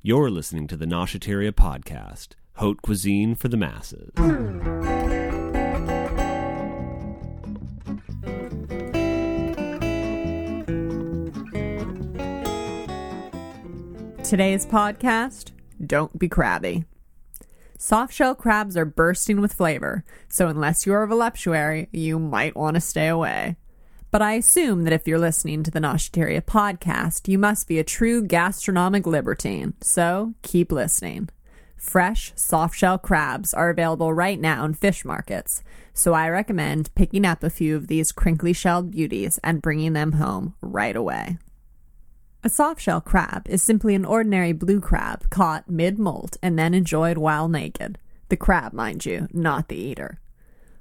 You're listening to the Noshateria Podcast, haute cuisine for the masses. Today's podcast Don't be crabby. Soft shell crabs are bursting with flavor, so unless you're a voluptuary, you might want to stay away. But I assume that if you're listening to the Noshateria podcast, you must be a true gastronomic libertine, so keep listening. Fresh, soft shell crabs are available right now in fish markets, so I recommend picking up a few of these crinkly shelled beauties and bringing them home right away. A soft shell crab is simply an ordinary blue crab caught mid molt and then enjoyed while naked. The crab, mind you, not the eater.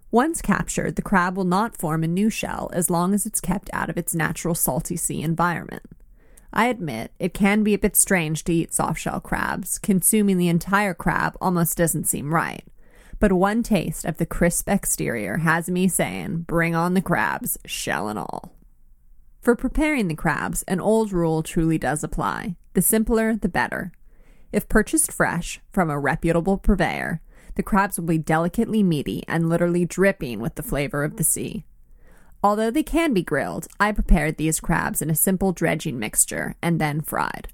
Once captured, the crab will not form a new shell as long as it's kept out of its natural salty sea environment. I admit it can be a bit strange to eat soft shell crabs. Consuming the entire crab almost doesn't seem right. But one taste of the crisp exterior has me saying, bring on the crabs, shell and all. For preparing the crabs, an old rule truly does apply. The simpler, the better. If purchased fresh from a reputable purveyor, the crabs will be delicately meaty and literally dripping with the flavor of the sea. Although they can be grilled, I prepared these crabs in a simple dredging mixture and then fried.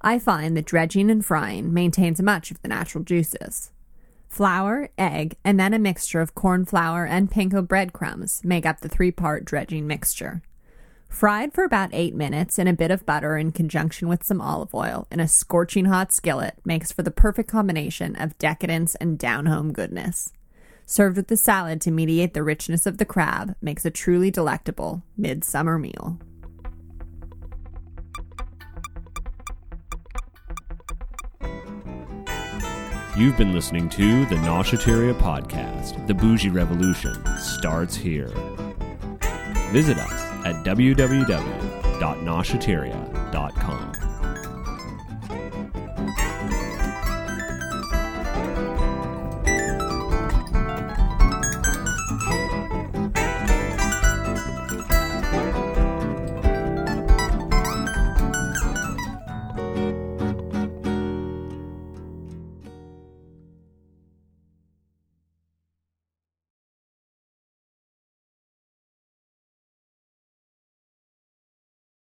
I find that dredging and frying maintains much of the natural juices. Flour, egg, and then a mixture of corn flour and panko breadcrumbs make up the three part dredging mixture. Fried for about 8 minutes in a bit of butter in conjunction with some olive oil in a scorching hot skillet makes for the perfect combination of decadence and down home goodness. Served with the salad to mediate the richness of the crab makes a truly delectable midsummer meal. You've been listening to the Noshateria Podcast. The Bougie Revolution starts here. Visit us at www.noshateria.com.